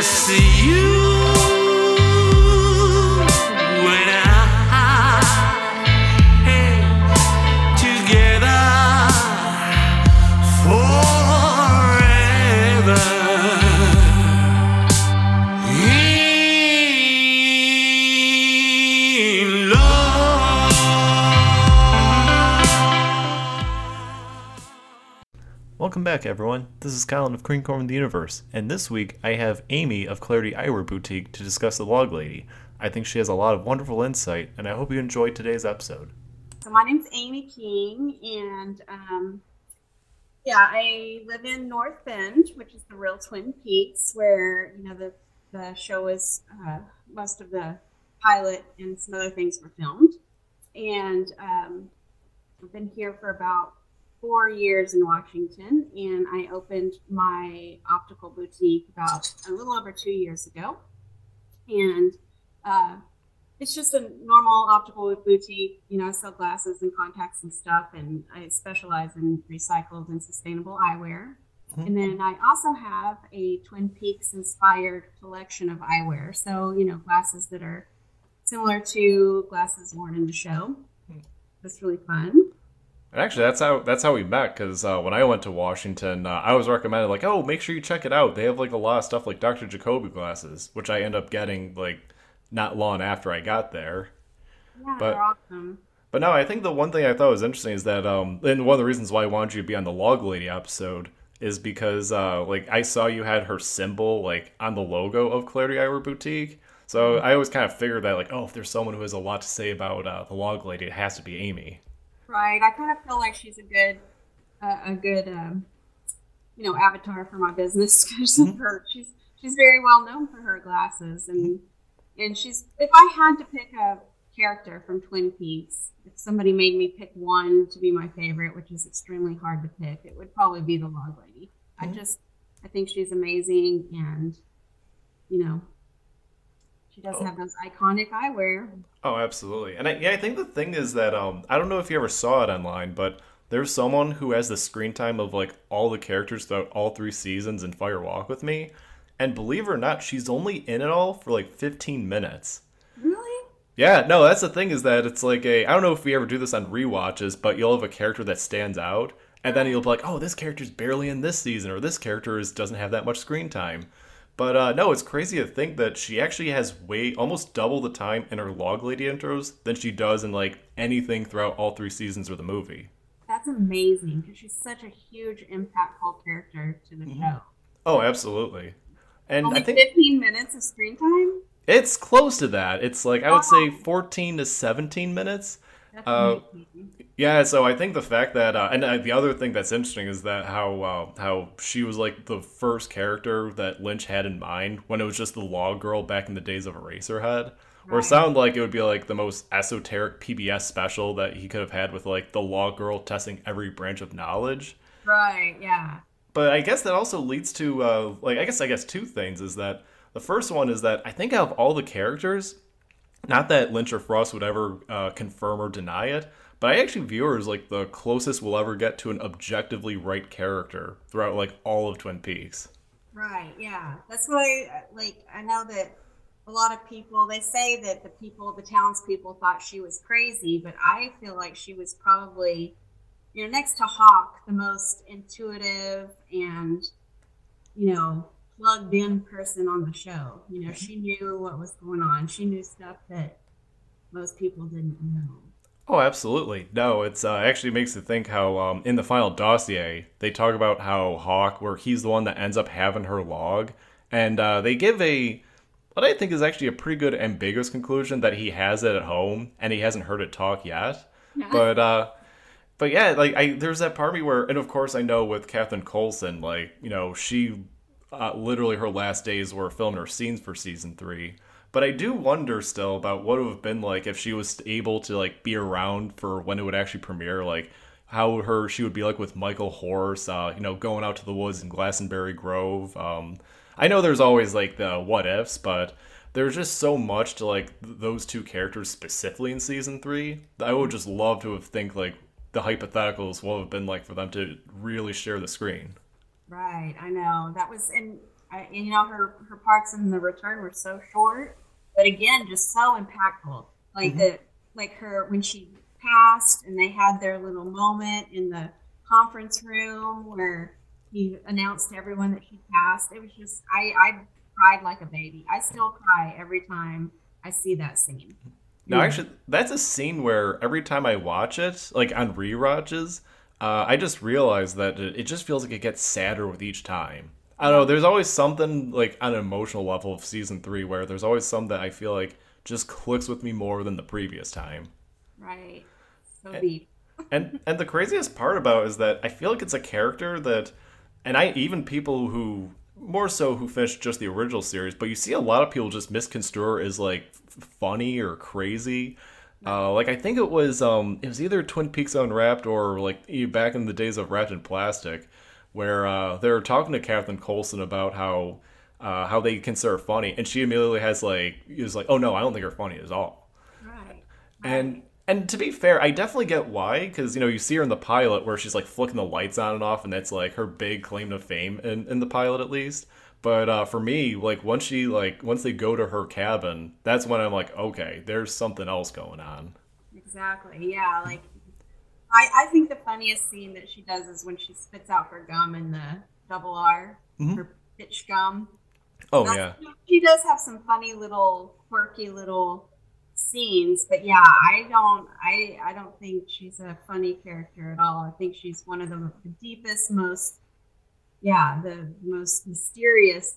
just you back, everyone. This is Colin of Cream Corn of the Universe, and this week I have Amy of Clarity Eyewear Boutique to discuss the Log Lady. I think she has a lot of wonderful insight, and I hope you enjoyed today's episode. So my name's Amy King, and um, yeah, I live in North Bend, which is the real Twin Peaks, where you know the the show is uh, most of the pilot and some other things were filmed, and um, I've been here for about four years in Washington, and I opened my optical boutique about a little over two years ago, and uh, it's just a normal optical boutique. You know, I sell glasses and contacts and stuff, and I specialize in recycled and sustainable eyewear. And then I also have a Twin Peaks inspired collection of eyewear. So, you know, glasses that are similar to glasses worn in the show. That's really fun. And actually, that's how that's how we met. Because uh, when I went to Washington, uh, I was recommended like, oh, make sure you check it out. They have like a lot of stuff like Dr. Jacoby glasses, which I end up getting like not long after I got there. Yeah, But- they're awesome. But no, I think the one thing I thought was interesting is that, um, and one of the reasons why I wanted you to be on the Log Lady episode is because, uh, like, I saw you had her symbol, like, on the logo of Clarity Eyewear Boutique. So I always kind of figured that, like, oh, if there's someone who has a lot to say about uh, the Log Lady, it has to be Amy. Right. I kind of feel like she's a good, uh, a good, um, you know, avatar for my business because of her. She's she's very well known for her glasses, and and she's. If I had to pick a character from Twin Peaks, if somebody made me pick one to be my favorite, which is extremely hard to pick, it would probably be the Log Lady. I just, I think she's amazing, and you know, she does Oh. have those iconic eyewear. Oh, absolutely. And I, yeah, I think the thing is that um, I don't know if you ever saw it online, but there's someone who has the screen time of like all the characters throughout all three seasons in Fire Walk with Me, and believe it or not, she's only in it all for like 15 minutes. Really? Yeah, no, that's the thing is that it's like a I don't know if we ever do this on rewatches, but you'll have a character that stands out, and then you'll be like, oh, this character's barely in this season, or this character is doesn't have that much screen time. But uh, no, it's crazy to think that she actually has way almost double the time in her Log Lady intros than she does in like anything throughout all three seasons of the movie. That's amazing because she's such a huge impactful character to the show. Oh, absolutely. And Only I think 15 minutes of screen time? it's close to that. It's like I would say 14 to 17 minutes. Uh, amazing. Yeah, so I think the fact that, uh, and uh, the other thing that's interesting is that how uh, how she was like the first character that Lynch had in mind when it was just the Log Girl back in the days of Eraserhead, where it Right. sounded like it would be like the most esoteric PBS special that he could have had with like the Log Girl testing every branch of knowledge. Right, yeah. But I guess that also leads to uh, like I guess I guess two things is that the first one is that I think out of all the characters, not that Lynch or Frost would ever uh, confirm or deny it, but I actually view her as like the closest we'll ever get to an objectively right character throughout like all of Twin Peaks. Right, yeah. That's what I uh, like. I know that a lot of people they say that the people, the townspeople, thought she was crazy, but I feel like she was probably, you know, next to Hawk, the most intuitive and, you know, plugged in person on the show. You know, mm-hmm. she knew what was going on. She knew stuff that most people didn't know. Oh, absolutely. No, it's uh, actually makes you think how um, in the final dossier they talk about how Hawk, where he's the one that ends up having her log, and uh, they give a what I think is actually a pretty good ambiguous conclusion that he has it at home and he hasn't heard it talk yet. But uh, but yeah, like I there's that part of me where, and of course I know with Kathleen Coulson, like you know she uh, literally her last days were filming her scenes for season three. But I do wonder still about what it would have been like if she was able to like be around for when it would actually premiere, like how her she would be like with Michael Horse, uh, you know, going out to the woods in Glastonbury Grove. Um, I know there's always like the what ifs, but there's just so much to like th- those two characters specifically in season three. I would just love to have think like the hypotheticals what would have been like for them to really share the screen. Right, I know. That was and I, and, you know, her her parts in the return were so short, but again, just so impactful. Like the like her when she passed, and they had their little moment in the conference room where he announced to everyone that she passed. It was just I I cried like a baby. I still cry every time I see that scene. No, actually, that's a scene where every time I watch it, like on rewatches, uh, I just realize that it, it just feels like it gets sadder with each time. I don't know. There's always something like on an emotional level of season three where there's always some that I feel like just clicks with me more than the previous time. Right. So deep. and and the craziest part about it is that I feel like it's a character that, and I even people who more so who finished just the original series, but you see a lot of people just misconstrue her as like f- funny or crazy. Uh, like I think it was um it was either Twin Peaks Unwrapped or like back in the days of Wrapped in Plastic, where uh, they're talking to Catherine Coulson about how uh, how they consider her funny, and she immediately has like is like oh no I don't think you're funny at all. Right. And and to be fair, I definitely get why because you know you see her in the pilot where she's like flicking the lights on and off, and that's like her big claim to fame in, in the pilot at least. But uh, for me, like once she like once they go to her cabin, that's when I'm like, okay, there's something else going on. Exactly. Yeah. Like, I, I think the funniest scene that she does is when she spits out her gum in the double R, mm-hmm. her pitch gum. Oh That's- yeah, She does have some funny little, quirky little scenes, but yeah, I don't, I, I don't think she's a funny character at all. I think she's one of the, the deepest, most, yeah, the most mysterious,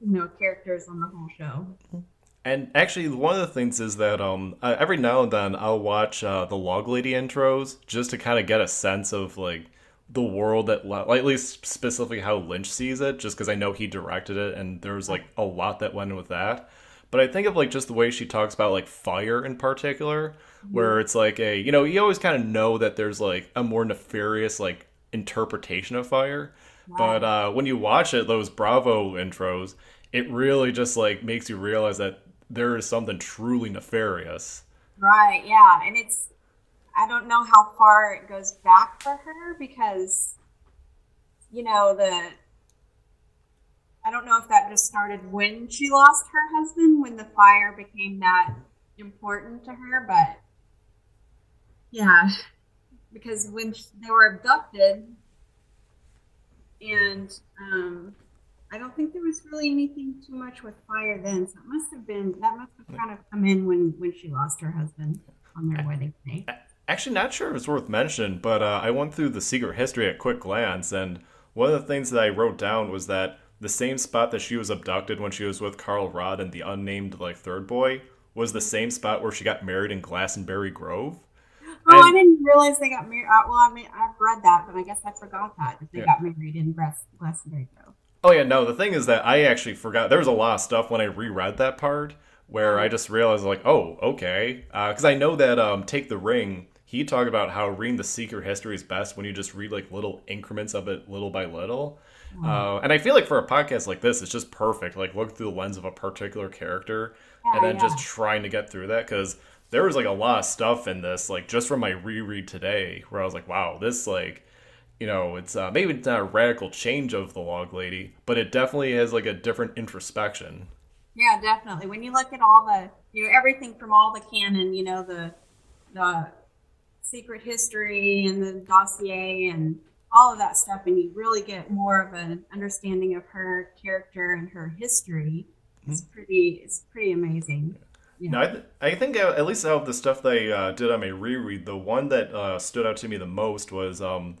you know, characters on the whole show. Mm-hmm. And actually one of the things is that um uh, every now and then I'll watch uh, the Log Lady intros just to kind of get a sense of like the world that like at least specifically how Lynch sees it, just because I know he directed it and there's like a lot that went with that. But I think of like just the way she talks about like fire in particular, where it's like a you know you always kind of know that there's like a more nefarious like interpretation of fire, but uh, when you watch it, those Bravo intros, it really just like makes you realize that there is something truly nefarious. Right, yeah. And it's, I don't know how far it goes back for her because, you know, the, I don't know if that just started when she lost her husband, when the fire became that important to her, but yeah, because when sh- they were abducted, and um, I don't think there was really anything too much with fire then, so it must have been that must have kind of come in when when she lost her husband on their wedding day. Actually, not sure if it's worth mentioning, but uh, I went through the secret history at quick glance, and one of the things that I wrote down was that the same spot that she was abducted when she was with Carl Rodd and the unnamed like third boy was the same spot where she got married in Glastonbury Grove. Oh, I didn't realize they got married. Uh, well, I mean, I've read that, but I guess I forgot that that they Yeah. got married in Glas- Glastonbury Grove. Oh yeah, no. The thing is that I actually forgot. There was a lot of stuff when I reread that part where I just realized like, oh, okay, because I know that um, Take the Ring. He talked about how reading the secret history is best when you just read like little increments of it, little by little. Uh, and I feel like for a podcast like this, it's just perfect. Like look through the lens of a particular character, and Yeah, then just trying to get through that because there was like a lot of stuff in this, like just from my reread today, where I was like, wow, this like you know, it's uh, maybe it's not a radical change of the log lady, but it definitely has like a different introspection. Yeah, definitely. When you look at all the, you know, everything from all the canon, you know, the the secret history and the dossier and all of that stuff, and you really get more of an understanding of her character and her history. It's pretty. It's pretty amazing. Yeah. No, I, th- I think uh, at least out of the stuff they uh, did on my reread, the one that uh, stood out to me the most was, um,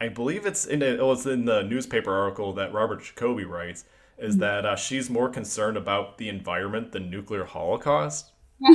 I believe it's in it was in the newspaper article that Robert Jacoby writes, is that uh, she's more concerned about the environment than nuclear holocaust,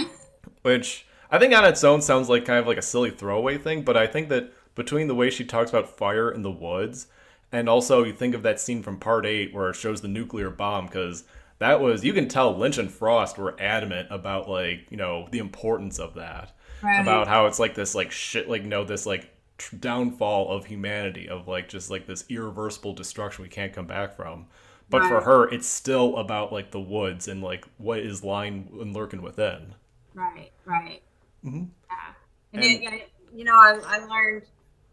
which I think on its own sounds like kind of like a silly throwaway thing, but I think that between the way she talks about fire in the woods and also you think of that scene from part 8 where it shows the nuclear bomb because that was you can tell Lynch and Frost were adamant about like, you know, the importance of that. Right. About how it's like this like shit like no this like tr- downfall of humanity of like just like this irreversible destruction we can't come back from. But for her it's still about like the woods and like what is lying and lurking within. Right, right. Mhm. Yeah. And, And- yeah, you know, I, I learned,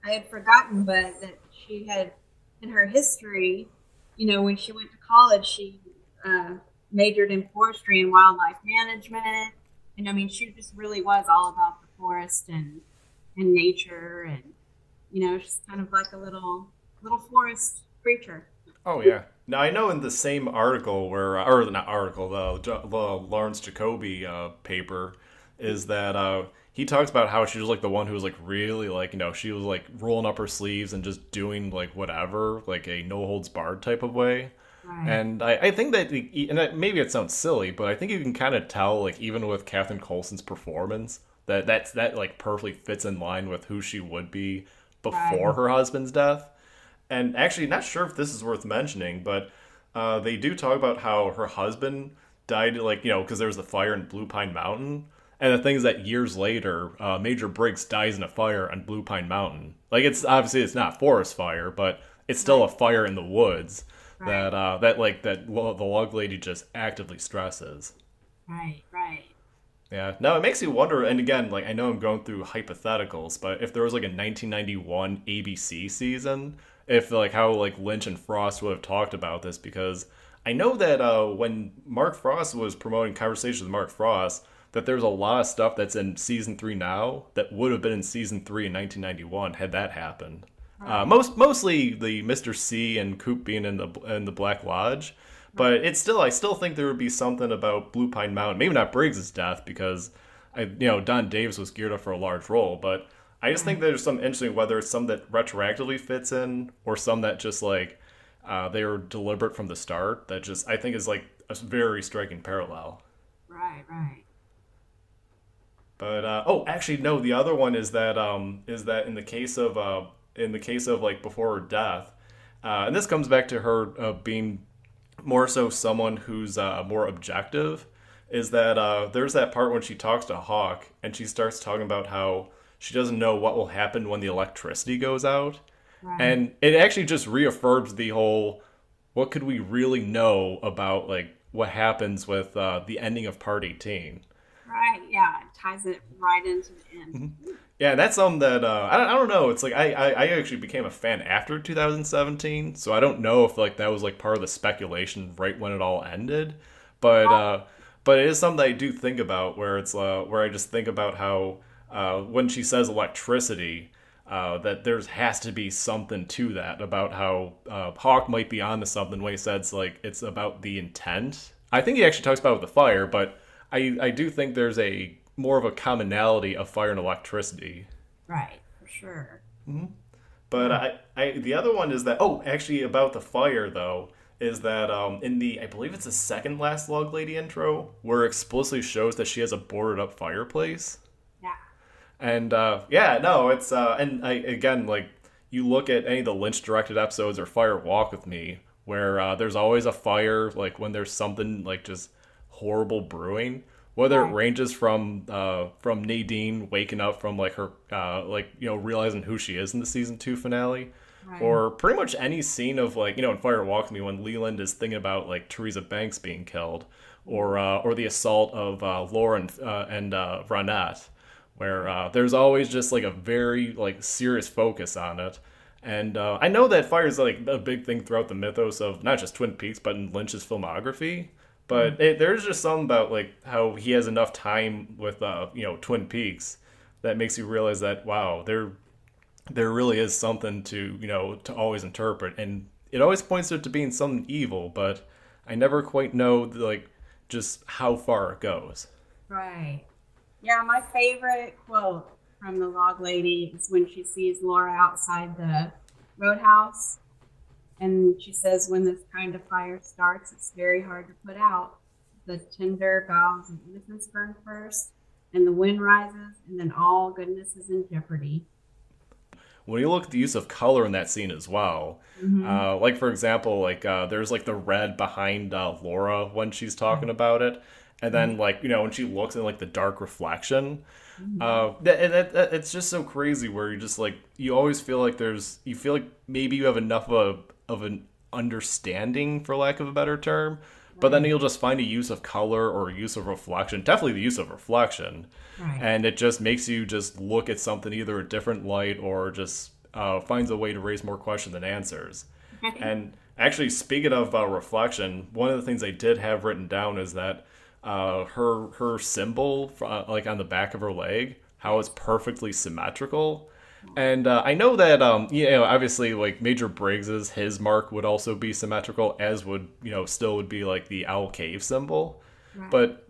I had forgotten, but that she had, in her history, you know, when she went to college, she uh, majored in forestry and wildlife management. And I mean, she just really was all about the forest and and nature, and you know, she's kind of like a little little forest creature. Oh yeah. Now I know in the same article where, or not article, the, the Lawrence Jacoby uh, paper, is that uh, he talks about how she was like the one who was like really like you know she was like rolling up her sleeves and just doing like whatever like a no holds barred type of way. Right. And I, I think that, and maybe it sounds silly, but I think you can kind of tell, like even with Catherine Coulson's performance, that that's that like perfectly fits in line with who she would be before Right. her husband's death. And actually, not sure if this is worth mentioning, but uh, they do talk about how her husband died, like you know, because there was the fire in Blue Pine Mountain. And the thing is that years later, uh, Major Briggs dies in a fire on Blue Pine Mountain. Like it's obviously it's not forest fire, but it's still a fire in the woods Right. that uh, that like that lo- the log lady just actively stresses. right, right. Yeah. No, it makes you wonder. And again, like I know I'm going through hypotheticals, but if there was like a 1991 ABC season, if like how like Lynch and Frost would have talked about this, because I know that uh, when Mark Frost was promoting Conversations with Mark Frost, that there's a lot of stuff that's in season three now that would have been in season three in 1991 had that happened. Uh, most mostly the Mr. C and Coop being in the in the Black Lodge, but it's still I still think there would be something about Blue Pine Mountain. Maybe not Briggs's death because I you know Don Davis was geared up for a large role, but I just think there's some interesting whether it's some that retroactively fits in or some that just like uh, they were deliberate from the start. That just I think is like a very striking parallel. Right, right. But uh, oh, actually, no. The other one is that um, is that in the case of uh, in the case of like before her death, uh, and this comes back to her uh, being more so someone who's uh, more objective. Is that uh, there's that part when she talks to Hawk and she starts talking about how she doesn't know what will happen when the electricity goes out, Right. and it actually just reaffirms the whole what could we really know about like what happens with uh, the ending of Part 18. Right, yeah, it ties it right into the end. Yeah, that's something that uh, I, don't, I don't know. It's like I, I I actually became a fan after 2017, so I don't know if like that was like part of the speculation right when it all ended, but uh, but it is something I do think about where it's uh, where I just think about how uh, when she says electricity. Uh, that there's has to be something to that about how uh, Hawk might be onto something he says like it's about the intent. I think he actually talks about the fire, but I I do think there's a more of a commonality of fire and electricity. Right, for sure. But I, I the other one is that oh actually about the fire though is that um in the I believe it's the second last log lady intro where it explicitly shows that she has a boarded up fireplace. Yeah. And uh, yeah, no, it's uh, and I again like you look at any of the Lynch directed episodes or Fire Walk with Me, where uh, there's always a fire like when there's something like just horrible brewing. Whether it ranges from uh, from Nadine waking up from like her uh, like you know realizing who she is in the season two finale, Right. or pretty much any scene of like you know in Fire Walk with Me when Leland is thinking about like Teresa Banks being killed, or uh, or the assault of uh, Laura and, uh, and uh, Ronette, where uh, there's always just like a very like serious focus on it. And uh, I know that fire is like a big thing throughout the mythos of not just Twin Peaks, but in Lynch's filmography. But it, there's just something about like how he has enough time with uh, you know Twin Peaks that makes you realize that wow, there there really is something to you know to always interpret, and it always points to it to being something evil, but I never quite know like just how far it goes. Right. Yeah, my favorite quote from the log lady is when she sees Laura outside the roadhouse. And she says, when this kind of fire starts, it's very hard to put out. The tender boughs of innocence burn first, and the wind rises, and then all goodness is in jeopardy. when you look at the use of color in that scene as well, uh, like for example, like uh, there's like the red behind uh, Laura when she's talking about it, and then like you know when she looks in like the dark reflection, uh, that, that, that- it's just so crazy where you just like you always feel like there's you feel like maybe you have enough of a, of an understanding for lack of a better term. But then you'll just find a use of color or a use of reflection. Definitely the use of reflection Right. and it just makes you just look at something either a different light or just uh, finds a way to raise more questions than answers and Actually, speaking of uh, reflection, one of the things I did have written down is that uh, her her symbol, uh, like on the back of her leg, how it's perfectly symmetrical. And uh, I know that um, you know, obviously, like Major Briggs's his mark would also be symmetrical, as would you know, still would be like the owl cave symbol. But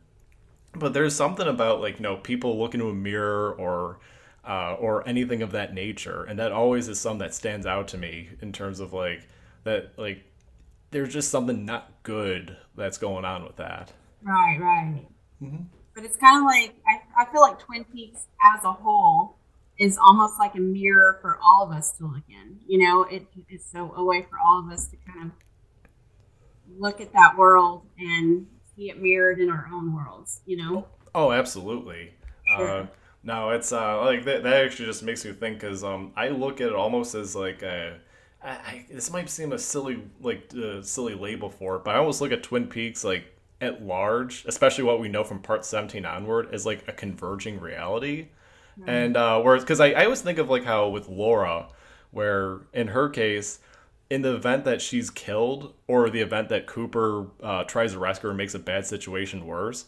but there's something about like you know people look into a mirror or uh, or anything of that nature, and that always is something that stands out to me in terms of like that like there's just something not good that's going on with that. Right, right. Mm-hmm. But it's kind of like I, I feel like Twin Peaks as a whole is almost like a mirror for all of us to look in. You know, it is so a way for all of us to kind of look at that world and see it mirrored in our own worlds. You know. Oh, absolutely. Sure. Uh, no, it's uh, like that. That actually just makes me think because um, I look at it almost as like a. I, I, this might seem a silly like uh, silly label for it, but I almost look at Twin Peaks like at large, especially what we know from Part Seventeen onward, as like a converging reality. And uh, whereas, because I, I always think of like how with Laura, where in her case, in the event that she's killed or the event that Cooper uh, tries to rescue her and makes a bad situation worse,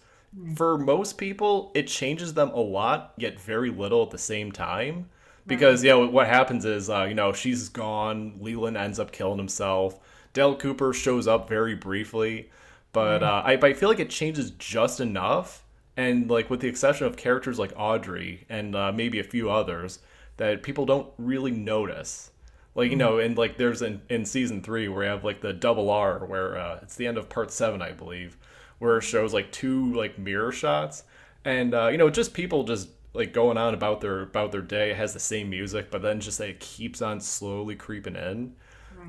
for most people, it changes them a lot, yet very little at the same time. Because, you know, what happens is, uh, you know, she's gone, Leland ends up killing himself, Dale Cooper shows up very briefly, but uh, I, but I feel like it changes just enough. And, like, with the exception of characters like Audrey and uh, maybe a few others, that people don't really notice. Like you know, and like there's in, in season three where you have like the double R, where uh, it's the end of part seven, I believe, where it shows like two like mirror shots, and uh, you know, just people just like going on about their about their day. It has the same music, but then just like, it keeps on slowly creeping in.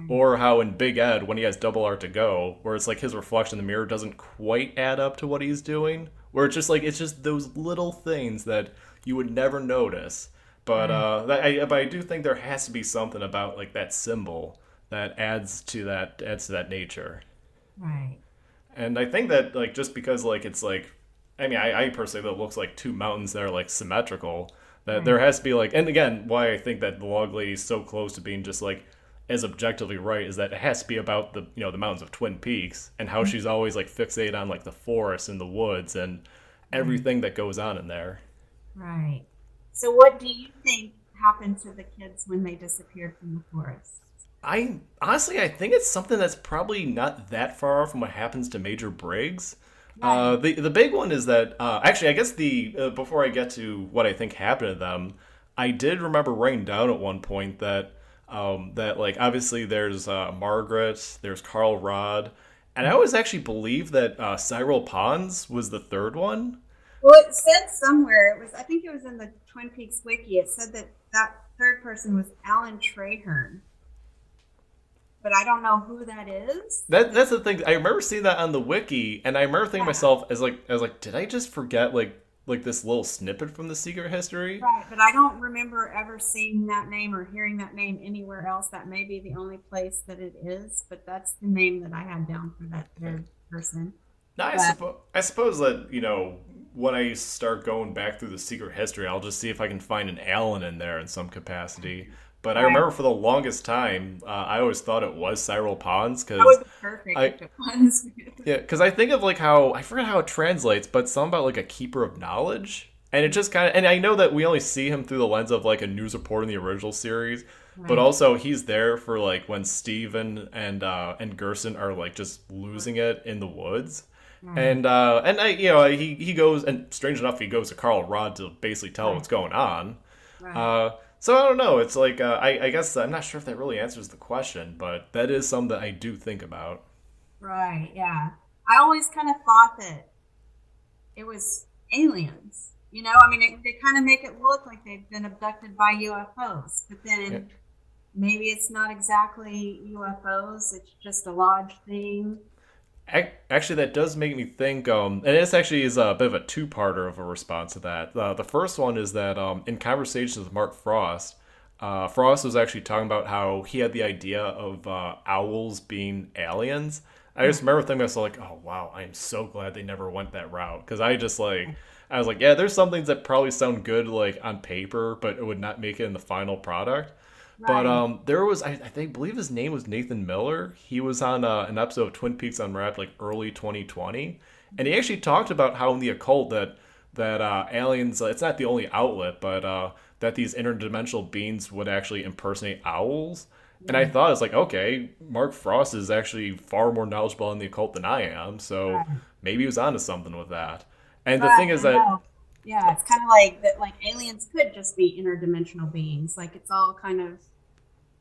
Or how in Big Ed, when he has double R to go, where it's like his reflection in the mirror doesn't quite add up to what he's doing. Where it's just like it's just those little things that you would never notice. But uh, I, but I do think there has to be something about like that symbol that adds to that adds to that nature. Right. And I think that like just because like it's like I mean I, I personally that looks like two mountains that are like symmetrical that there has to be like and again why I think that the log lady is so close to being just like as objectively right is that it has to be about the you know the mountains of Twin Peaks and how she's always like fixated on like the forest and the woods and everything that goes on in there. Right. So, what do you think happened to the kids when they disappeared from the forest? I honestly, I think it's something that's probably not that far off from what happens to Major Briggs. Uh, the the big one is that uh, actually, I guess the uh, before I get to what I think happened to them, I did remember writing down at one point that um, that like obviously there's uh, Margaret, there's Carl Rodd, and I always actually believe that uh, Cyril Pons was the third one. Well, it said somewhere it was. I think it was in the Twin Peaks wiki. It said that that third person was Alan Traherne, but I don't know who that is. That that's the thing. I remember seeing that on the wiki, and I remember thinking to myself as like I was like, did I just forget like like this little snippet from the secret history? Right, but I don't remember ever seeing that name or hearing that name anywhere else. That may be the only place that it is, but that's the name that I had down for that third person. No, I, suppo- I suppose that you know when I start going back through the secret history, I'll just see if I can find an Allen in there in some capacity. But I remember for the longest time, uh, I always thought it was Cyril Pons because I- if it was. yeah, because I think of like how I forget how it translates, but something about like a keeper of knowledge, and it just kind of and I know that we only see him through the lens of like a news report in the original series, but also he's there for like when Steven and uh, and Gersten are like just losing it in the woods. And uh, and I, you know, he he goes and strange enough, he goes to Carl Rodd to basically tell what's going on. Right. Uh, so I don't know. It's like uh, I, I guess I'm not sure if that really answers the question, but that is something that I do think about. Right, yeah. I always kind of thought that it was aliens. You know, I mean, it, they kind of make it look like they've been abducted by UFOs, but then Yeah. maybe it's not exactly UFOs, it's just a lodge thing. Ac- Actually, that does make me think, um, and this actually is a bit of a two-parter of a response to that. Uh, the first one is that um, in conversations with Mark Frost, uh, Frost was actually talking about how he had the idea of uh, owls being aliens. I just remember thinking myself, like, oh, wow, I am so glad they never went that route. Because I just, like, I was like, yeah, there's some things that probably sound good, like, on paper, but it would not make it in the final product. But um, there was I, I think believe his name was Nathan Miller. He was on uh, an episode of Twin Peaks Unwrapped like early 2020, and he actually talked about how in the occult that that uh, aliens it's not the only outlet, but uh, that these interdimensional beings would actually impersonate owls. And I thought it's like okay, Mark Frost is actually far more knowledgeable in the occult than I am, so maybe he was onto something with that. And the thing is that. Yeah, it's kind of like that. Like aliens could just be interdimensional beings. Like it's all kind of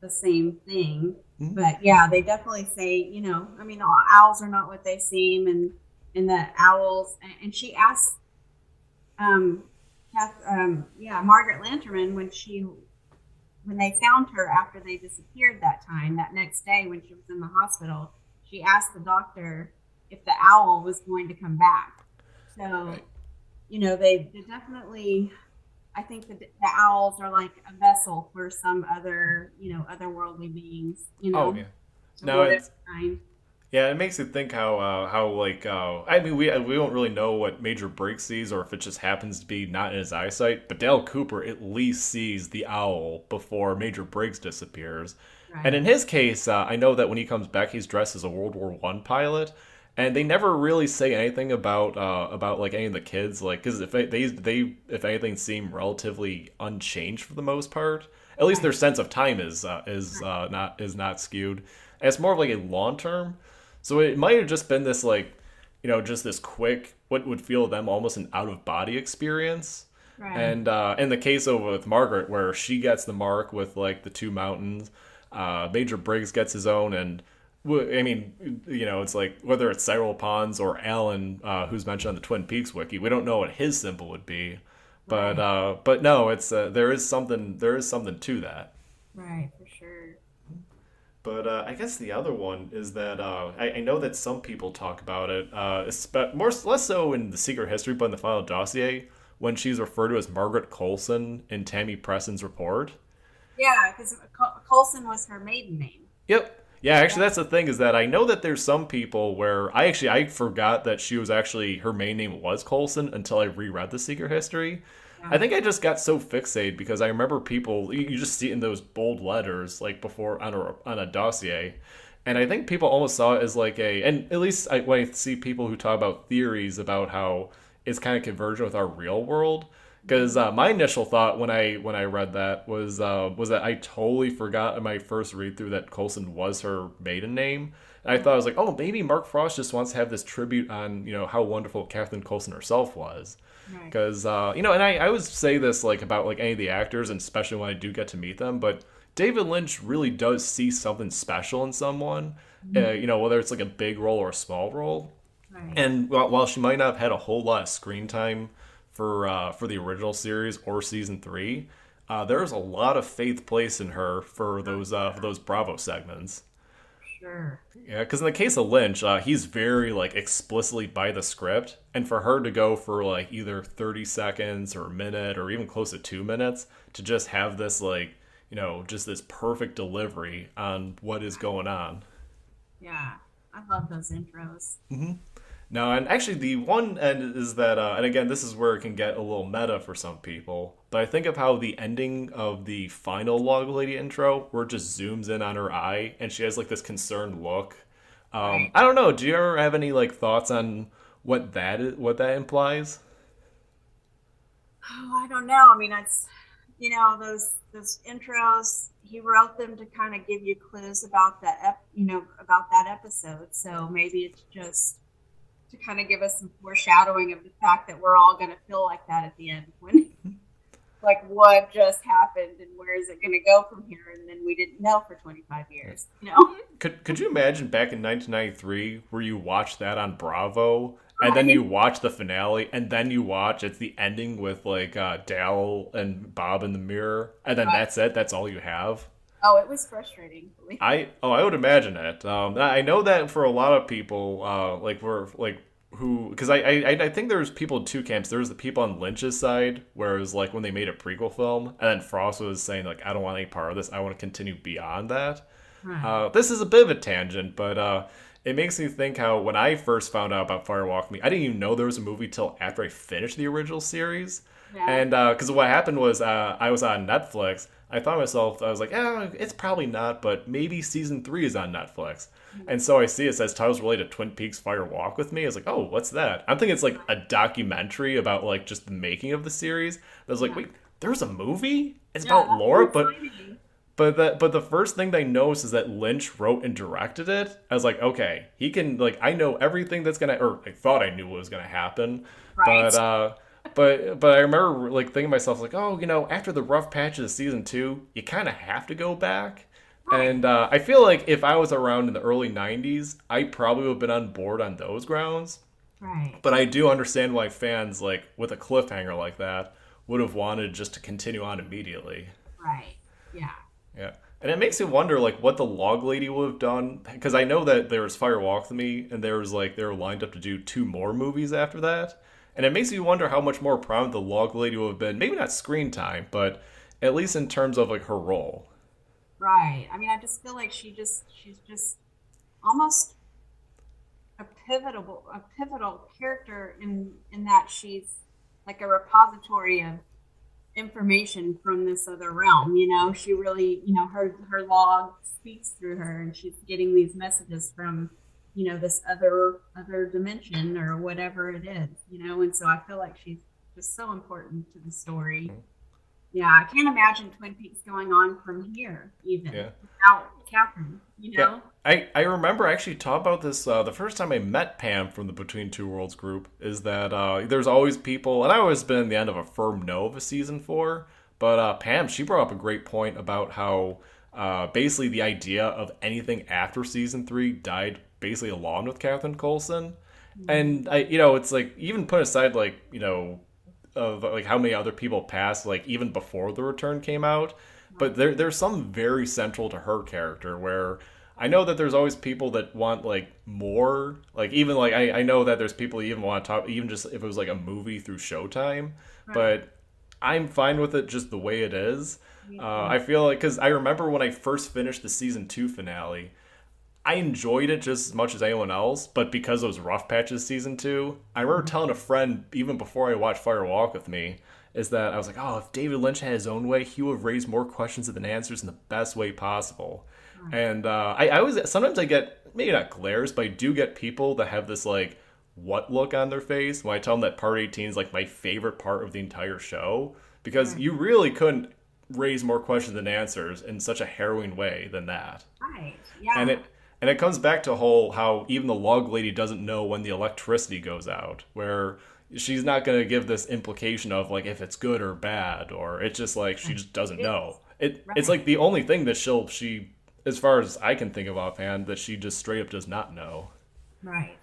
the same thing. Mhm. But yeah, they definitely say, you know, I mean, owls are not what they seem, and and the owls. And, and she asked, um, Kath, um, yeah, Margaret Lanterman when she when they found her after they disappeared that time that next day when she was in the hospital, she asked the doctor if the owl was going to come back. So, Right. You know, they, they definitely. I think the, the owls are like a vessel for some other, you know, otherworldly beings. You know, oh yeah. No, it's- kind. Yeah, it makes you think how uh, how like uh, I mean we we don't really know what Major Briggs sees or if it just happens to be not in his eyesight, but Dale Cooper at least sees the owl before Major Briggs disappears. Right. And in his case, uh, I know that when he comes back, he's dressed as a World War One pilot, and they never really say anything about uh, about like any of the kids, like because if they, they they if anything seem relatively unchanged for the most part. At least their sense of time is uh, is uh, not is not skewed. And it's more of like a long term. So it might have just been this like, you know, just this quick what would feel them almost an out of body experience. right. And uh, in the case of with Margaret, where she gets the mark with like the two mountains, uh, Major Briggs gets his own, and I mean, you know, it's like whether it's Cyril Pons or Alan, uh, who's mentioned on the Twin Peaks wiki, we don't know what his symbol would be, but uh, but no, it's uh, there is something there is something to that. right, for sure. But uh, I guess the other one is that uh, I, I know that some people talk about it, uh, more less so in the Secret History, but in the final dossier when she's referred to as Margaret Coulson in Tammy Preston's report. Yeah, because Coulson was her maiden name. Yep. Yeah, actually, that's the thing is that I know that there's some people where I actually I forgot that she was actually her main name was Coulson until I reread the Secret History. I think I just got so fixated because I remember people you just see in those bold letters like before on a on a dossier, and I think people almost saw it as like a and at least I, when I see people who talk about theories about how it's kind of convergent with our real world. Because uh, my initial thought when I when I read that was uh, was that I totally forgot in my first read through that Coulson was her maiden name. And I thought I was like, oh, maybe Mark Frost just wants to have this tribute on you know how wonderful Kathleen Coulson herself was Right. because uh, you know, and I, I always say this like about like any of the actors, and especially when I do get to meet them. But David Lynch really does see something special in someone, uh, you know, whether it's like a big role or a small role. Right. And while, while she might not have had a whole lot of screen time for uh, for the original series or season three, uh, there's a lot of faith placed in her for those uh, for those Bravo segments. sure. Yeah, because in the case of Lynch, uh, he's very like explicitly by the script, and for her to go for like either thirty seconds or a minute or even close to two minutes to just have this like you know just this perfect delivery on what is going on. Yeah, I love those intros. No, and actually the one end is that, uh, and again, this is where it can get a little meta for some people. But I think of how the ending of the final Log Lady intro, where it just zooms in on her eye, and she has like this concerned look. Um, I don't know. Do you ever have any like thoughts on what that is, what that implies? Oh, I don't know. I mean, it's you know those those intros. He wrote them to kind of give you clues about the ep, you know about that episode. So maybe it's just to kind of give us some foreshadowing of the fact that we're all going to feel like that at the end when like what just happened and where is it going to go from here and then we didn't know for 25 years you know Could Could you imagine back in 1993 where you watch that on Bravo? And then you watch the finale, and then you watch it's the ending with like uh, Dale and Bob in the mirror, and then Right. that's it. That's all you have. Oh it was frustrating. I oh I would imagine that. Um, I know that for a lot of people, uh, like we're like who because I, I I think there's people in two camps. There's the people on Lynch's side, where it was like when they made a prequel film, and then Frost was saying like I don't want any part of this. I want to continue beyond that. Right. Uh, this is a bit of a tangent, but uh, it makes me think how when I first found out about Firewalk Me, I didn't even know there was a movie till after I finished the original series. Yeah. And because what happened was uh, I was on Netflix. I thought to myself, I was like, eh, it's probably not, but maybe season three is on Netflix. And so I see it says titles related to Twin Peaks Fire Walk with Me. I was like, oh, what's that? I'm thinking it's like a documentary about like just the making of the series. I was like, wait, there's a movie? It's Yeah, about Laura, but but the but the first thing they noticed is that Lynch wrote and directed it. I was like, okay, he can like I know everything that's gonna or I thought I knew what was gonna happen. Right. But uh but but I remember like thinking to myself like, oh, you know, after the rough patches of season two, you kinda have to go back. And uh, I feel like if I was around in the early '90s, I probably would have been on board on those grounds. right. But I do understand why fans, like with a cliffhanger like that, would have wanted just to continue on immediately. Right. Yeah. Yeah. And it makes me wonder, like, what the log lady would have done. Because I know that there was Fire Walk with Me, and there was, like, they were lined up to do two more movies after that. And it makes me wonder how much more prominent the log lady would have been. Maybe not screen time, but at least in terms of, like, her role. Right. I mean, I just feel like she just she's just almost a pivotal a pivotal character in in that she's like a repository of information from this other realm. You know, she really you know her her log speaks through her, and she's getting these messages from you know this other other dimension or whatever it is. You know, and so I feel like she's just so important to the story. Yeah, I can't imagine Twin Peaks going on from here, even Yeah. without Catherine. You know, Yeah, I, I remember I actually talked about this uh, the first time I met Pam from the Between Two Worlds group. Is that uh, there's always people, and I always been in the end of a firm no of a season four. But uh, Pam, she brought up a great point about how uh, basically the idea of anything after season three died basically along with Catherine Coulson. And I, you know, it's like even put aside like you know of like how many other people passed like even before the return came out but there there's some very central to her character where I know that there's always people that want like more like even like I, I know that there's people who even want to talk even just if it was like a movie through Showtime but I'm fine with it just the way it is. Uh, I feel like because I remember when I first finished the season two finale I enjoyed it just as much as anyone else, but because it was rough patches season two, I remember mm-hmm. telling a friend even before I watched Fire Walk with Me, is that I was like, oh, if David Lynch had his own way, he would have raised more questions than answers in the best way possible. Mm. And uh, I, I always sometimes I get maybe not glares, but I do get people that have this like what look on their face when I tell them that part 18 is like my favorite part of the entire show because mm. you really couldn't raise more questions than answers in such a harrowing way than that. Right? Yeah, and it and it comes back to whole how even the log lady doesn't know when the electricity goes out where she's not going to give this implication of like if it's good or bad or it's just like she just doesn't know it it's like the only thing that she'll she as far as i can think of offhand that she just straight up does not know right.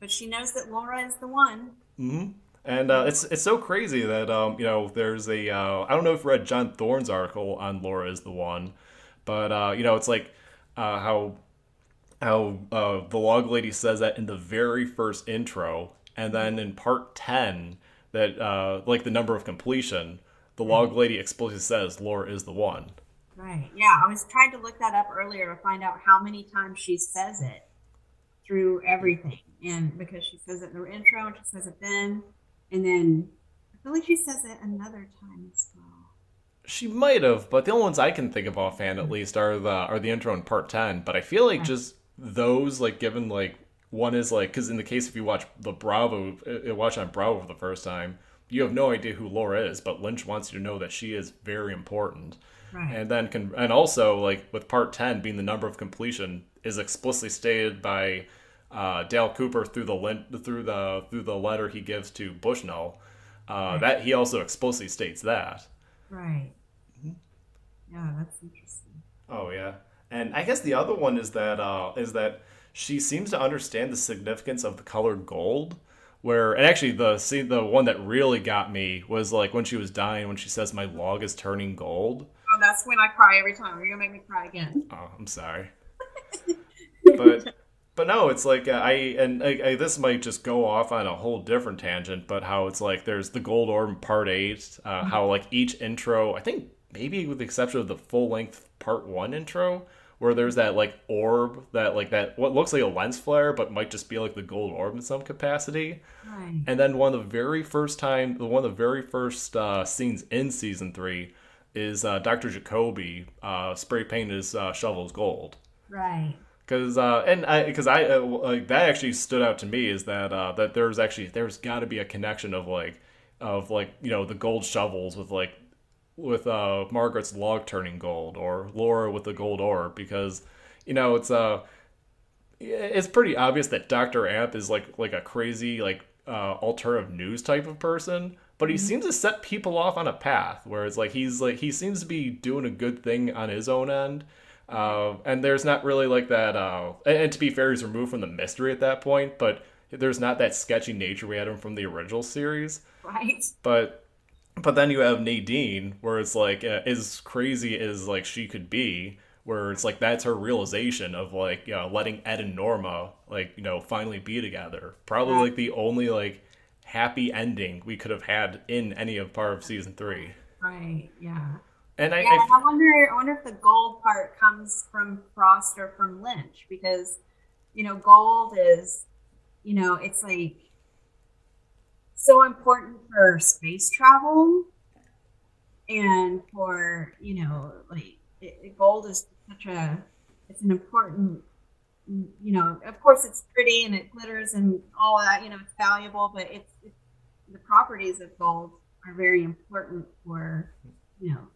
But she knows that Laura is the one. Hmm. and uh, it's it's so crazy that um, you know there's a uh, I don't know if you read John Thorne's article on Laura is the one, but uh, you know it's like uh, how how uh, the log lady says that in the very first intro, and then in part ten that uh, like the number of completion, the log lady explicitly says Laura is the one. Right. Yeah, I was trying to look that up earlier to find out how many times she says it through everything, and because she says it in the intro and she says it then, and then I feel like she says it another time as well. She might have, but the only ones I can think of offhand, at least, are the are the intro and part ten. But I feel like just those, like, given like one is like, because in the case if you watch the Bravo, uh, watch on Bravo for the first time, you have no idea who Laura is, but Lynch wants you to know that she is very important. Right. And then can and also like with part ten being the number of completion is explicitly stated by uh, Dale Cooper through the through the through the letter he gives to Bushnell. Uh, That he also explicitly states that. Right. Yeah, that's interesting. Oh yeah, and I guess the other one is that uh, is that she seems to understand the significance of the color gold. Where and actually the see the one that really got me was like when she was dying when she says my log is turning gold. Oh, that's when I cry every time. You're gonna make me cry again. Oh, I'm sorry, but but no, it's like uh, I and I, I, this might just go off on a whole different tangent, but how it's like there's the gold orb part eight, uh, how like each intro, I think maybe with the exception of the full length part one intro, where there's that like orb that like that what looks like a lens flare but might just be like the gold orb in some capacity. Right. And then one of the very first time, the one of the very first uh, scenes in season three is uh, Dr. Jacoby uh, spray painted his uh, shovels gold. Right. Because uh, and I because I uh, like that actually stood out to me is that uh, that there's actually there's got to be a connection of like of like you know the gold shovels with like with uh Margaret's log turning gold or Laura with the gold ore because you know it's uh it's pretty obvious that Dr. Amp is like like a crazy like uh alternative news type of person but he seems to set people off on a path where it's like he's like he seems to be doing a good thing on his own end uh, and there's not really like that uh and, and to be fair he's removed from the mystery at that point but there's not that sketchy nature we had him from the original series Right. but but then you have Nadine, where it's like uh, as crazy as like she could be, where it's like that's her realization of like you know, letting Ed and Norma like you know finally be together. Probably like the only like happy ending we could have had in any of part of season three. Right. Yeah. And I, Yeah, I I wonder. I wonder if the gold part comes from Frost or from Lynch because, you know, gold is, you know, it's like so important for space travel, and for you know, like gold is such a, it's an important, you know, of course it's pretty and it glitters and all that, you know, it's valuable, but it's, it's the properties of gold are very important for, you know,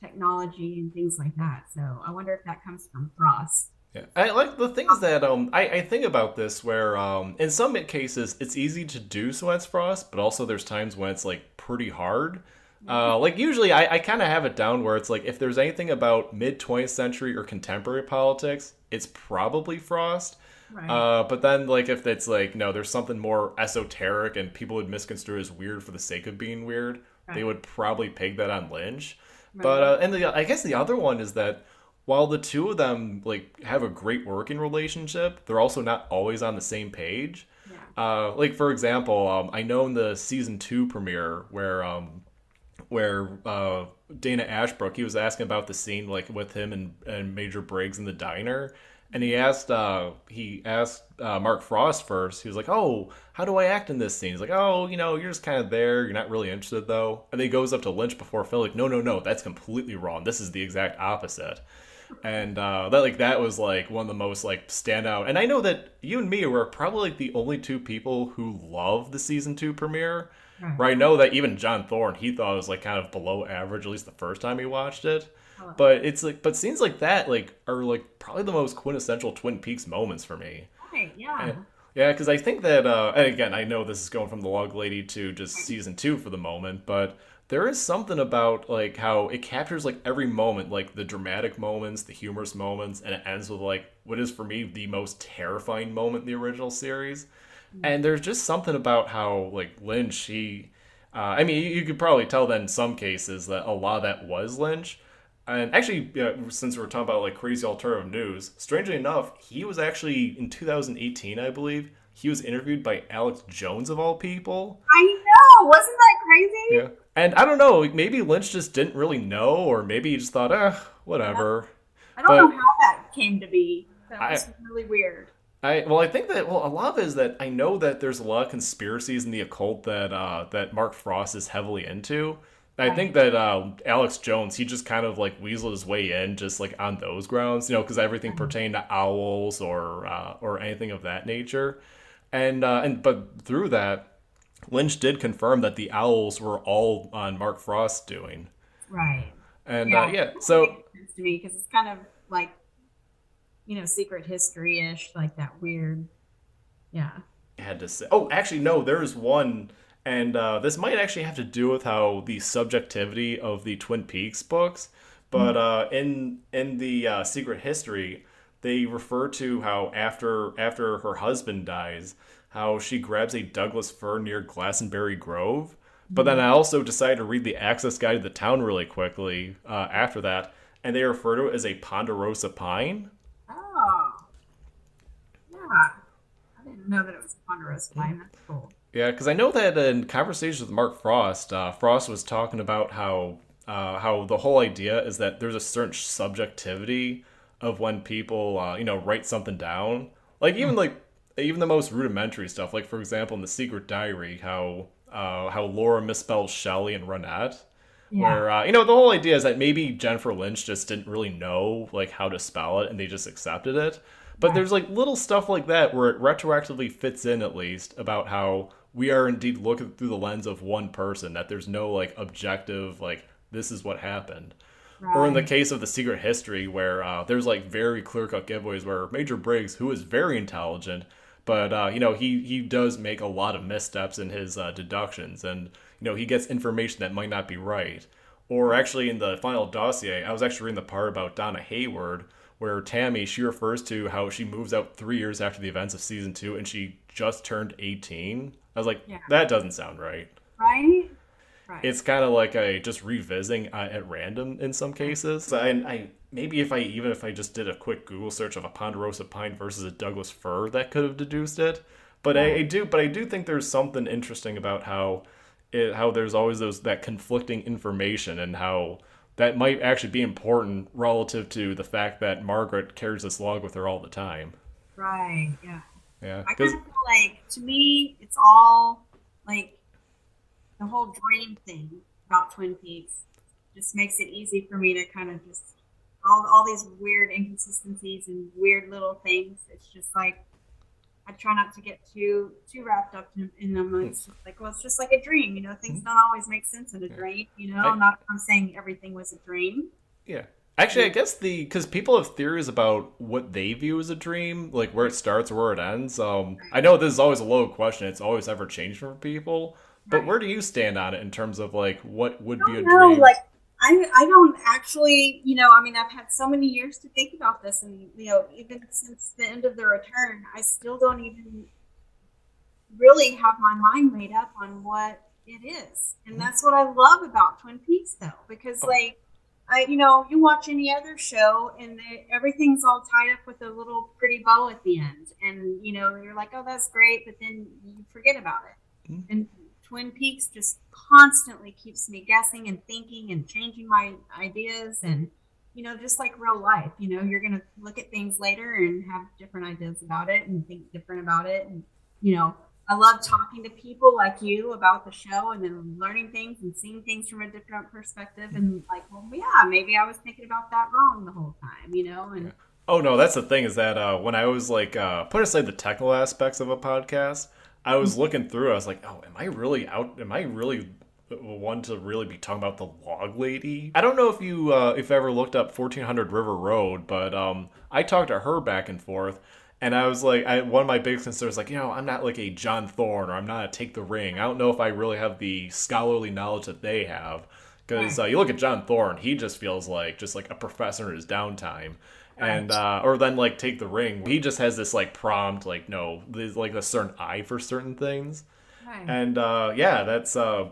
technology and things like that. So I wonder if that comes from Frost. Yeah, I like the things that um I, I think about this where um in some cases it's easy to do Sweats Frost, but also there's times when it's like pretty hard. Uh, like usually I, I kind of have it down where it's like if there's anything about mid 20th century or contemporary politics, it's probably Frost. Right. Uh, but then like if it's like no, there's something more esoteric and people would misconstrue as weird for the sake of being weird, they would probably peg that on Lynch. Right. But uh, and the, I guess the other one is that while the two of them like have a great working relationship, they're also not always on the same page. yeah. Uh, like for example, um, I know in the season two premiere where um, where uh, Dana Ashbrook he was asking about the scene like with him and, and Major Briggs in the diner, and he asked uh, he asked uh, Mark Frost first. He was like, "Oh, how do I act in this scene?" He's like, "Oh, you know, you're just kind of there. You're not really interested though." And then he goes up to Lynch before Phil, like, "No, no, no, that's completely wrong. This is the exact opposite." And uh, that like that was like one of the most like standout. And I know that you and me were probably like the only two people who love the season two premiere. Right. Where I know that even John Thorne he thought it was like kind of below average at least the first time he watched it. Oh. But it's like but scenes like that like are like probably the most quintessential Twin Peaks moments for me. Right. Yeah. Yeah, because I think that, uh, and again, I know this is going from the Log Lady to just season two for the moment, but there is something about like how it captures like every moment, like the dramatic moments, the humorous moments, and it ends with like what is for me the most terrifying moment in the original series. And there's just something about how like Lynch, he, uh, I mean, you, you could probably tell that in some cases that a lot of that was Lynch. And actually, yeah, since we're talking about like crazy alternative news, strangely enough, he was actually in 2018, I believe, he was interviewed by Alex Jones of all people. I know. Wasn't that crazy? Yeah. And I don't know, maybe Lynch just didn't really know, or maybe he just thought, eh, whatever. I don't But- know how that came to be. That I- was really weird. I well, I think that well, a lot of it is that I know that there's a lot of conspiracies in the occult that uh, that Mark Frost is heavily into. I think that uh, Alex Jones he just kind of like weaseled his way in just like on those grounds, you know, because everything pertained to owls or uh, or anything of that nature, and uh, and but through that, Lynch did confirm that the owls were all on Mark Frost doing, Right. and yeah, uh, yeah so to me because it's kind of like, you know, secret history ish, like that weird. Yeah. had to say. Oh, actually, no. There's one, and uh, this might actually have to do with how the subjectivity of the Twin Peaks books. But uh, in in the uh, Secret History, they refer to how after after her husband dies, how she grabs a Douglas fir near Glastonbury Grove. But then I also decided to read the Access Guide to the Town really quickly uh, after that, and they refer to it as a Ponderosa pine. Oh. Yeah. I didn't know that it was a ponderosa pine. That's cool. Yeah, because I know that in conversations with Mark Frost, uh, Frost was talking about how uh, how the whole idea is that there's a certain subjectivity of when people uh, you know write something down. Like even like even the most rudimentary stuff. Like for example, in the Secret Diary, how uh, how Laura misspells Shelley and Ronette. Where uh, you know the whole idea is that maybe Jennifer Lynch just didn't really know like how to spell it and they just accepted it. But there's like little stuff like that where it retroactively fits in at least about how we are indeed looking through the lens of one person that there's no like objective like this is what happened. Or in the case of the secret history, where uh, there's like very clear cut giveaways where Major Briggs, who is very intelligent, but uh, you know he he does make a lot of missteps in his uh, deductions, and you know he gets information that might not be right. Or actually, in the final dossier, I was actually reading the part about Donna Hayward, where Tammy she refers to how she moves out three years after the events of season two, and she just turned eighteen. I was like, Yeah. that doesn't sound right right? Right. it's kind of like a just revisiting uh, at random in some cases. So, and I maybe if I even if I just did a quick Google search of a ponderosa pine versus a Douglas fir, that could have deduced it. But I, I do, but I do think there's something interesting about how it, how there's always those that conflicting information and how that might actually be important relative to the fact that Margaret carries this log with her all the time. right. Yeah. Yeah, I 'cause- kind of feel like to me, it's all like the whole dream thing about Twin Peaks just makes it easy for me to kind of just all, all these weird inconsistencies and weird little things. It's just like I try not to get too too wrapped up in, in them. It's just like well, it's just like a dream, you know. Things don't always make sense in a dream, you know. I- Not I'm saying everything was a dream. Yeah. Actually, I guess the because people have theories about what they view as a dream, like where it starts or where it ends. Um, I know this is always a low question; it's always ever changed for people. But where do you stand on it in terms of like what would be a No, dream? like I, I don't actually, you know, I mean, I've had so many years to think about this, and you know, even since the end of the return, I still don't even really have my mind made up on what it is, and that's what I love about Twin Peaks, though, because like. I, you know, you watch any other show and they, everything's all tied up with a little pretty bow at the end, and you know you're like, oh, that's great, but then you forget about it. Mhm. And Twin Peaks just constantly keeps me guessing and thinking and changing my ideas and you know just like real life you know you're gonna look at things later and have different ideas about it and think different about it and you know i love talking to people like you about the show and then learning things and seeing things from a different perspective and like well yeah maybe i was thinking about that wrong the whole time you know and Oh no, that's the thing is that uh, when I was like uh, put aside the technical aspects of a podcast, I was looking through. I was like, oh, am I really out? Am I really one to really be talking about the log lady? I don't know if you uh, if ever looked up 1400 River Road, but um, I talked to her back and forth. And I was like, I, one of my big concerns, like, you know, I'm not like a John Thorne or I'm not a Take the Ring. I don't know if I really have the scholarly knowledge that they have. Because uh, you look at John Thorne, he just feels like just like a professor in his downtime and uh, or then like take the ring. He just has this like prompt like no there's like a certain eye for certain things. And uh yeah that's uh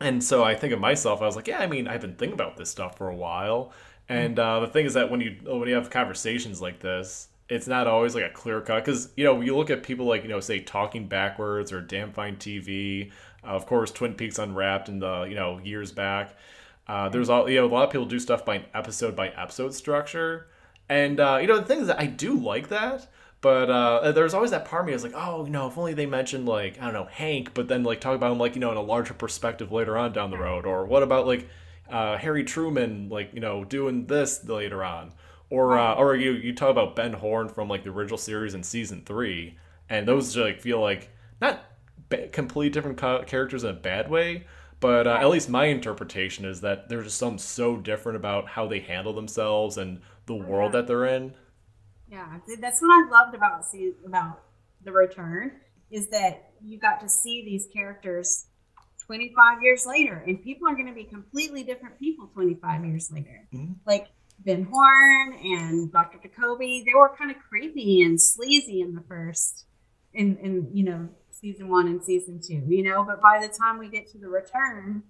and so i think of myself i was like yeah i mean i've been thinking about this stuff for a while. And uh the thing is that when you when you have conversations like this it's not always like a clear cut because you know you look at people like you know say talking backwards or damn fine tv uh, of course twin peaks unwrapped in the you know years back. Uh, there's all you know a lot of people do stuff by episode by episode structure and uh, you know the thing is that I do like that, but uh, there's always that part of me that's like, oh, you know, if only they mentioned like I don't know Hank, but then like talk about him like you know in a larger perspective later on down the road, or what about like uh, Harry Truman like you know doing this later on, or uh, or you you talk about Ben Horne from like the original series in season three, and those like feel like not ba- completely different co- characters in a bad way. But uh, at least my interpretation is that there's just something so different about how they handle themselves and the world that they're in. Yeah, that's what I loved about see about the return is that you got to see these characters 25 years later, and people are going to be completely different people 25 years later. Mhm. Like Ben Horne and Dr. Jacoby, they were kind of creepy and sleazy in the first, in in you know season one and season two, you know. But by the time we get to the return,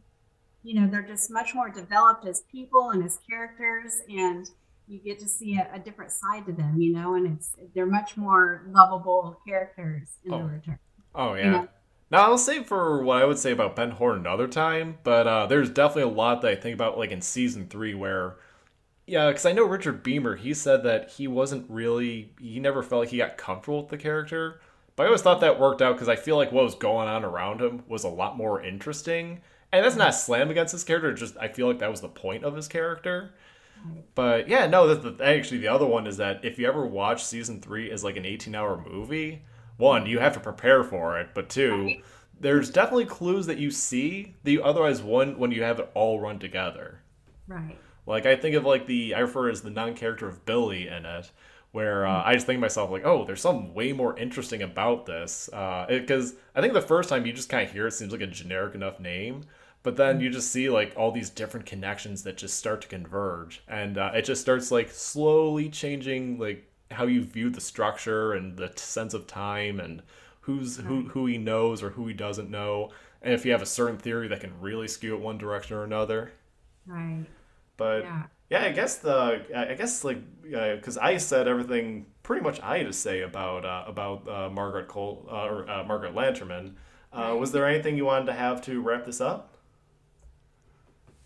you know they're just much more developed as people and as characters and you get to see a, a different side to them you know and it's they're much more lovable characters in Oh. the return Oh yeah. Yeah. Now I'll say for what I would say about Ben Horne another time, but uh, there's definitely a lot that I think about like in season three where Yeah, because I know Richard Beymer. He said that he wasn't really. He never felt like he got comfortable with the character. But I always thought that worked out because I feel like what was going on around him was a lot more interesting. And that's not a slam against his character. Just I feel like that was the point of his character. But yeah, no. The, the, actually, the other one is that if you ever watch season three as like an eighteen-hour movie, one you have to prepare for it, but two, there's definitely clues that you see that you otherwise wouldn't when you have it all run together. Right. Like I think of like the I refer as the non-character of Billy in it, where uh, I just think to myself like, oh, there's something way more interesting about this. Because I think the first time you just kind of hear it seems like a generic enough name, but then you just see like all these different connections that just start to converge, and uh, it just starts like slowly changing like how you view the structure and the t- sense of time and who's who who he knows or who he doesn't know, and if you have a certain theory that can really skew it one direction or another. Right. But Yeah. Yeah, I guess the I guess like because I said everything pretty much I had to say about uh, about uh, Margaret Cole uh, or uh, Margaret Lanterman. Uh, was there anything you wanted to have to wrap this up?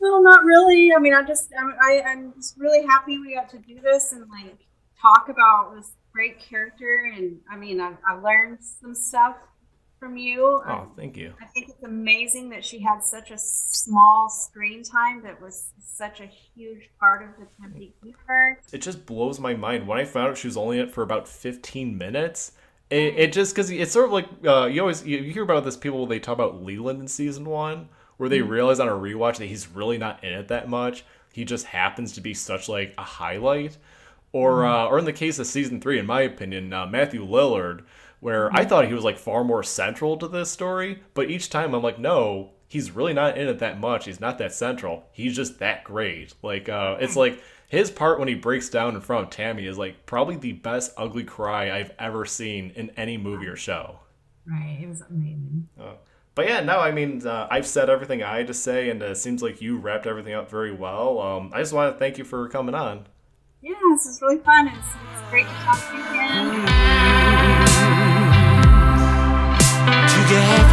Well, not really. I mean, I'm just, I'm, I, I'm just really happy we got to do this and like talk about this great character. And I mean, I, I learned some stuff from you. Oh, Um, thank you. I think it's amazing that she had such a small screen time that was such a huge part of the Twin Peaks universe. It just blows my mind when I found out she was only in it for about 15 minutes. It, it just because it's sort of like uh, you always you, you hear about this people they talk about Leland in season one where they realize on a rewatch that he's really not in it that much. He just happens to be such like a highlight. Or uh, or in the case of season three, in my opinion, uh, Matthew Lillard, where I thought he was like far more central to this story, but each time I'm like, no, he's really not in it that much. He's not that central. He's just that great. Like uh, it's like his part when he breaks down in front of Tammy is like probably the best ugly cry I've ever seen in any movie or show. Right. It was amazing. But yeah, no, I mean, uh, I've said everything I had to say, and uh, it seems like you wrapped everything up very well. Um, I just want to thank you for coming on. Yeah, this was really fun. It's, it's great to talk to you again. Yeah.